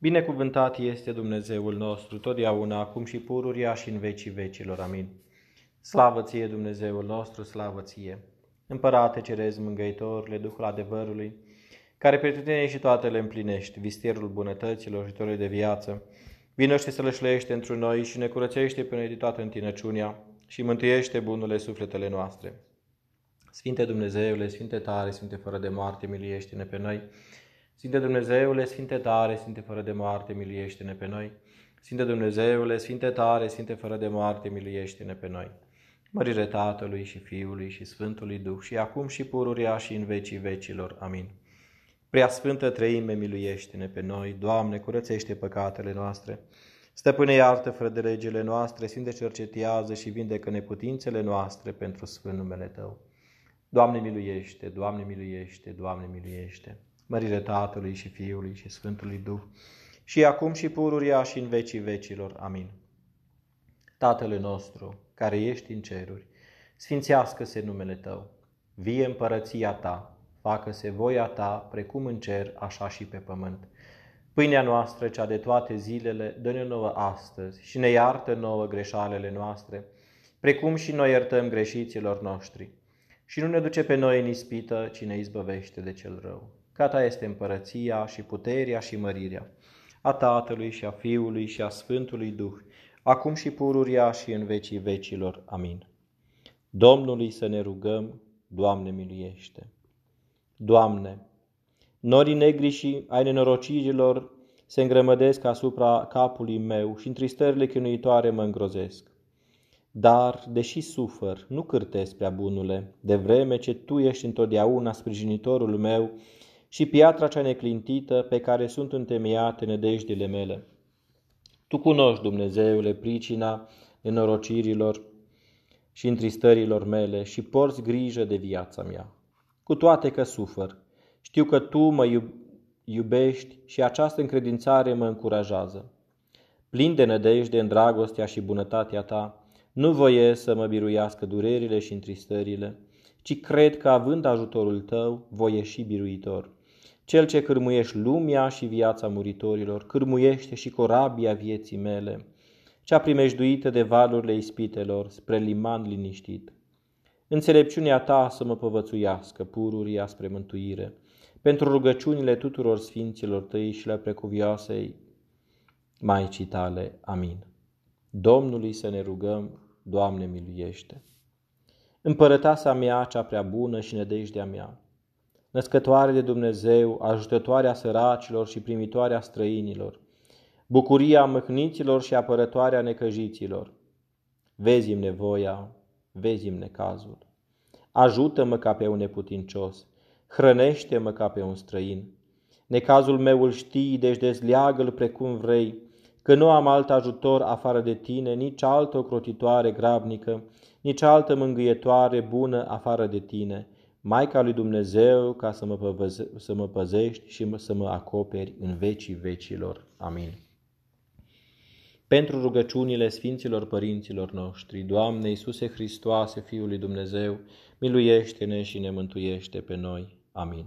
Binecuvântat este Dumnezeul nostru, totdeauna, acum și pururia și în vecii vecilor. Amin. Slavă ție, Dumnezeul nostru, slavă ție! Împărate cerezi mângăitorile, Duhul adevărului, care pretutine și toate le împlinești, vistierul bunătăților și de viață, vino și sălășlește într noi și ne curățește până de toată întinăciunea și mântuiește bunurile sufletele noastre. Sfinte Dumnezeule, Sfinte tare, Sfinte fără de moarte, miliește-ne pe noi. Sfinte Dumnezeule, Sfinte tare, Sfinte fără de moarte, miliește-ne pe noi. Sfinte Dumnezeule, Sfinte tare, Sfinte fără de moarte, miliește-ne pe noi. Mărire Tatălui și Fiului și Sfântului Duh și acum și pururia și în vecii vecilor. Amin. Prea Sfântă Treime, miluiește-ne pe noi. Doamne, curățește păcatele noastre. Stăpâne, iartă fără de legile noastre, Sfinte, cercetează și vindecă neputințele noastre pentru Sfânt numele Tău. Doamne, miluiește, Doamne, miluiește, Doamne, miluiește mărire Tatălui și Fiului și Sfântului Duh, și acum și pururia și în vecii vecilor. Amin. Tatăl nostru, care ești în ceruri, sfințească-se numele Tău, vie împărăția Ta, facă-se voia Ta, precum în cer, așa și pe pământ. Pâinea noastră, cea de toate zilele, dă-ne nouă astăzi și ne iartă nouă greșalele noastre, precum și noi iertăm greșiților noștri. Și nu ne duce pe noi în ispită, ci ne izbăvește de cel rău ca ta este împărăția și puterea și mărirea, a Tatălui și a Fiului și a Sfântului Duh, acum și pururia și în vecii vecilor. Amin. Domnului să ne rugăm, Doamne miluiește. Doamne, norii negri și ai nenorocirilor se îngrămădesc asupra capului meu și întristările chinuitoare mă îngrozesc. Dar, deși sufăr, nu cârtesc prea bunule, de vreme ce Tu ești întotdeauna sprijinitorul meu și piatra cea neclintită pe care sunt întemeiate nedejdile mele. Tu cunoști, Dumnezeule, pricina nenorocirilor și întristărilor mele și porți grijă de viața mea. Cu toate că sufăr, știu că Tu mă iubești și această încredințare mă încurajează. Plin de nădejde în dragostea și bunătatea Ta, nu voiesc să mă biruiască durerile și întristările, ci cred că având ajutorul Tău, voi ieși biruitor. Cel ce cârmuiești lumea și viața muritorilor, cârmuiește și corabia vieții mele, cea primejduită de valurile ispitelor, spre liman liniștit. Înțelepciunea ta să mă povățuiască, pururia spre mântuire, pentru rugăciunile tuturor sfinților tăi și le precuviosei Maicii tale. Amin. Domnului să ne rugăm, Doamne miluiește. Împărătasa mea cea prea bună și nădejdea mea, născătoare de Dumnezeu, ajutătoarea săracilor și primitoarea străinilor, bucuria mâhniților și apărătoarea necăjiților. Vezi-mi nevoia, vezi-mi necazul. Ajută-mă ca pe un neputincios, hrănește-mă ca pe un străin. Necazul meu îl știi, deci dezleagă-l precum vrei, că nu am alt ajutor afară de tine, nici altă ocrotitoare grabnică, nici altă mângâietoare bună afară de tine, Maica lui Dumnezeu, ca să mă, păvăze, să mă păzești și să mă acoperi în vecii vecilor. Amin. Pentru rugăciunile Sfinților Părinților noștri, Doamne Iisuse Hristoase, Fiul lui Dumnezeu, miluiește-ne și ne mântuiește pe noi. Amin.